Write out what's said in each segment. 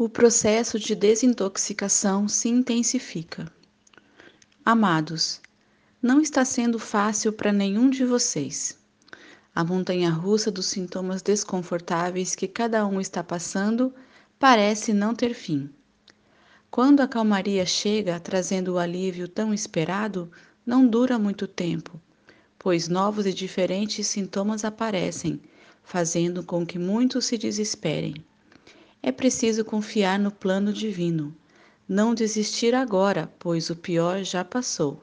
o processo de desintoxicação se intensifica. Amados, não está sendo fácil para nenhum de vocês. A montanha russa dos sintomas desconfortáveis que cada um está passando parece não ter fim. Quando a calmaria chega trazendo o alívio tão esperado, não dura muito tempo, pois novos e diferentes sintomas aparecem, fazendo com que muitos se desesperem. É preciso confiar no plano divino, não desistir agora, pois o pior já passou.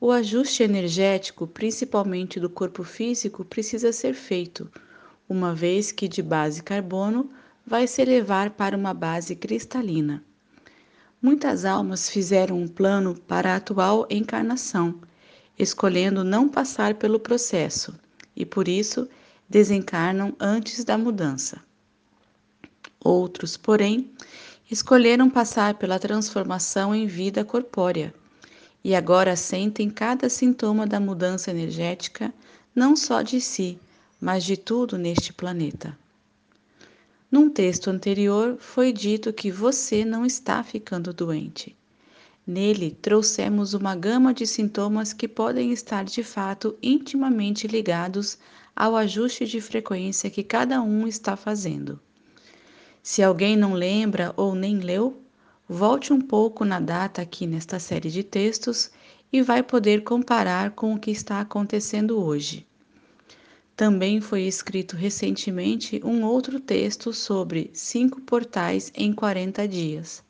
O ajuste energético, principalmente do corpo físico, precisa ser feito, uma vez que de base carbono vai se elevar para uma base cristalina. Muitas almas fizeram um plano para a atual encarnação, escolhendo não passar pelo processo, e por isso desencarnam antes da mudança. Outros, porém, escolheram passar pela transformação em vida corpórea e agora sentem cada sintoma da mudança energética, não só de si, mas de tudo neste planeta. Num texto anterior foi dito que você não está ficando doente. Nele trouxemos uma gama de sintomas que podem estar de fato intimamente ligados ao ajuste de frequência que cada um está fazendo. Se alguém não lembra ou nem leu, volte um pouco na data aqui nesta série de textos e vai poder comparar com o que está acontecendo hoje. Também foi escrito recentemente um outro texto sobre cinco portais em 40 dias.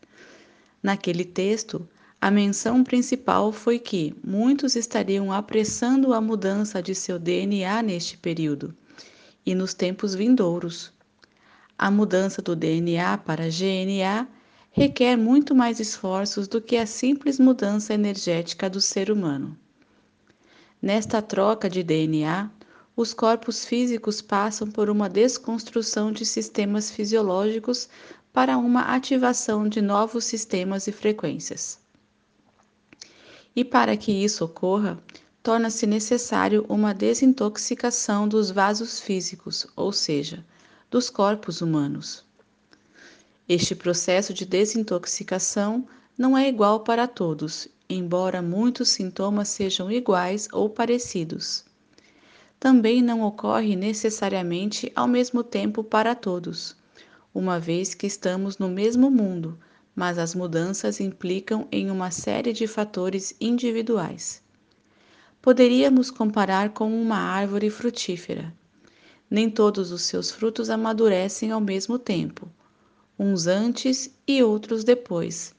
Naquele texto, a menção principal foi que muitos estariam apressando a mudança de seu DNA neste período e nos tempos vindouros a mudança do DNA para GNA requer muito mais esforços do que a simples mudança energética do ser humano. Nesta troca de DNA, os corpos físicos passam por uma desconstrução de sistemas fisiológicos para uma ativação de novos sistemas e frequências. E para que isso ocorra, torna-se necessário uma desintoxicação dos vasos físicos, ou seja, dos corpos humanos. Este processo de desintoxicação não é igual para todos, embora muitos sintomas sejam iguais ou parecidos. Também não ocorre necessariamente ao mesmo tempo para todos, uma vez que estamos no mesmo mundo, mas as mudanças implicam em uma série de fatores individuais. Poderíamos comparar com uma árvore frutífera nem todos os seus frutos amadurecem ao mesmo tempo, uns antes e outros depois.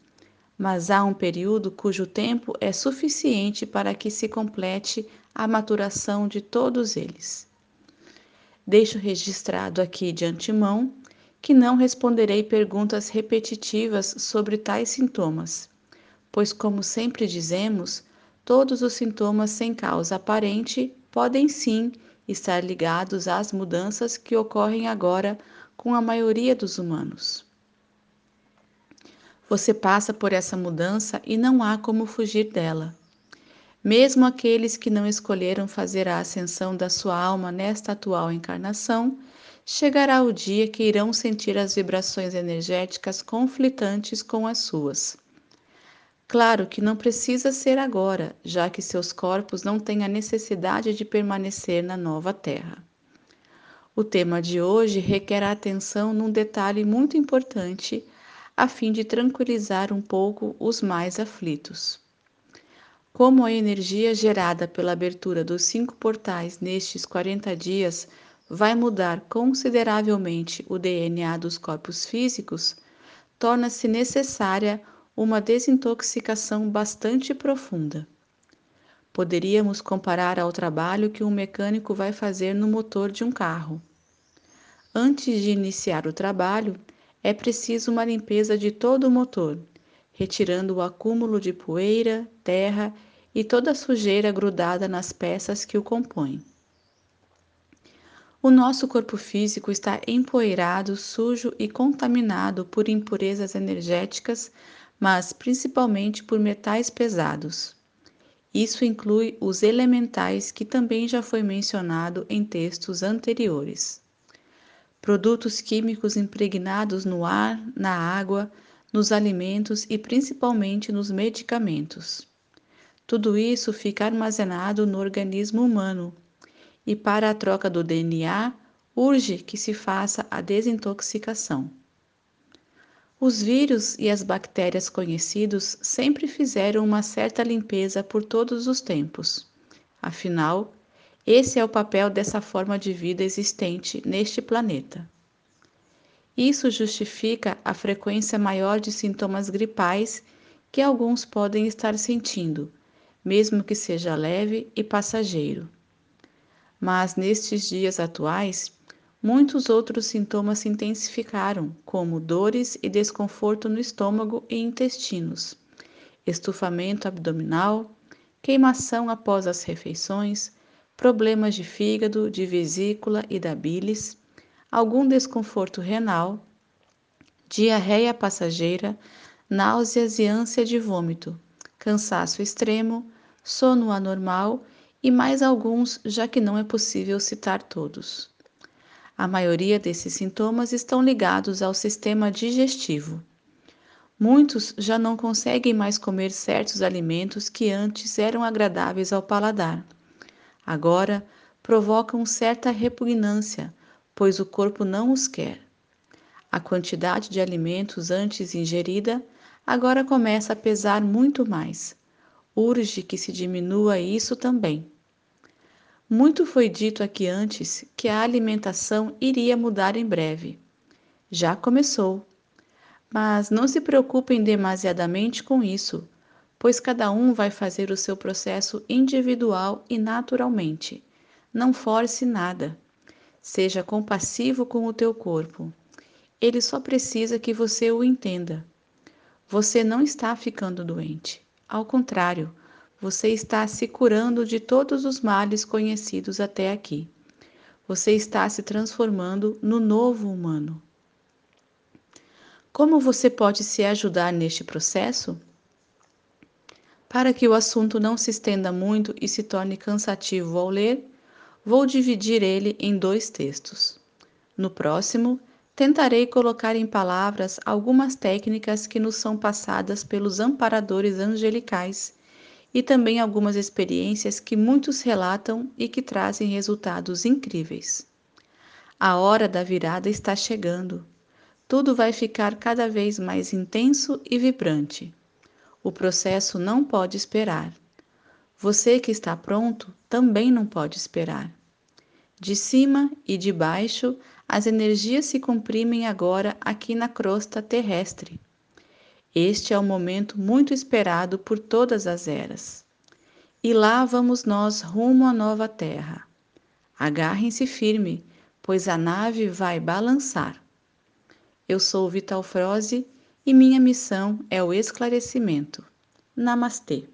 Mas há um período cujo tempo é suficiente para que se complete a maturação de todos eles. Deixo registrado aqui de antemão que não responderei perguntas repetitivas sobre tais sintomas, pois, como sempre dizemos, todos os sintomas sem causa aparente podem sim estar ligados às mudanças que ocorrem agora com a maioria dos humanos. Você passa por essa mudança e não há como fugir dela. Mesmo aqueles que não escolheram fazer a ascensão da sua alma nesta atual encarnação, chegará o dia que irão sentir as vibrações energéticas conflitantes com as suas. Claro que não precisa ser agora, já que seus corpos não têm a necessidade de permanecer na nova Terra. O tema de hoje requer atenção num detalhe muito importante, a fim de tranquilizar um pouco os mais aflitos. Como a energia gerada pela abertura dos cinco portais nestes 40 dias vai mudar consideravelmente o DNA dos corpos físicos, torna-se necessária uma desintoxicação bastante profunda. Poderíamos comparar ao trabalho que um mecânico vai fazer no motor de um carro. Antes de iniciar o trabalho, é preciso uma limpeza de todo o motor, retirando o acúmulo de poeira, terra e toda a sujeira grudada nas peças que o compõem. O nosso corpo físico está empoeirado, sujo e contaminado por impurezas energéticas mas principalmente por metais pesados. Isso inclui os elementais que também já foi mencionado em textos anteriores. produtos químicos impregnados no ar, na água, nos alimentos e principalmente nos medicamentos. Tudo isso fica armazenado no organismo humano e, para a troca do DNA, urge que se faça a desintoxicação. Os vírus e as bactérias conhecidos sempre fizeram uma certa limpeza por todos os tempos. Afinal, esse é o papel dessa forma de vida existente neste planeta. Isso justifica a frequência maior de sintomas gripais que alguns podem estar sentindo, mesmo que seja leve e passageiro. Mas nestes dias atuais, muitos outros sintomas se intensificaram, como dores e desconforto no estômago e intestinos, estufamento abdominal, queimação após as refeições, problemas de fígado, de vesícula e da bilis, algum desconforto renal, diarreia passageira, náuseas e ânsia de vômito, cansaço extremo, sono anormal e mais alguns, já que não é possível citar todos. A maioria desses sintomas estão ligados ao sistema digestivo. Muitos já não conseguem mais comer certos alimentos que antes eram agradáveis ao paladar. Agora provocam certa repugnância, pois o corpo não os quer. A quantidade de alimentos antes ingerida agora começa a pesar muito mais. Urge que se diminua isso também. Muito foi dito aqui antes que a alimentação iria mudar em breve. Já começou. Mas não se preocupem demasiadamente com isso, pois cada um vai fazer o seu processo individual e naturalmente. Não force nada. Seja compassivo com o teu corpo. Ele só precisa que você o entenda. Você não está ficando doente. Ao contrário, você está se curando de todos os males conhecidos até aqui. Você está se transformando no novo humano. Como você pode se ajudar neste processo? Para que o assunto não se estenda muito e se torne cansativo ao ler, vou dividir ele em dois textos. No próximo, tentarei colocar em palavras algumas técnicas que nos são passadas pelos amparadores angelicais e também algumas experiências que muitos relatam e que trazem resultados incríveis. A hora da virada está chegando. Tudo vai ficar cada vez mais intenso e vibrante. O processo não pode esperar. Você que está pronto também não pode esperar. De cima e de baixo, as energias se comprimem agora aqui na crosta terrestre. Este é o momento muito esperado por todas as eras. E lá vamos nós rumo à nova terra. Agarrem-se firme, pois a nave vai balançar. Eu sou Vital Froze e minha missão é o esclarecimento. Namastê.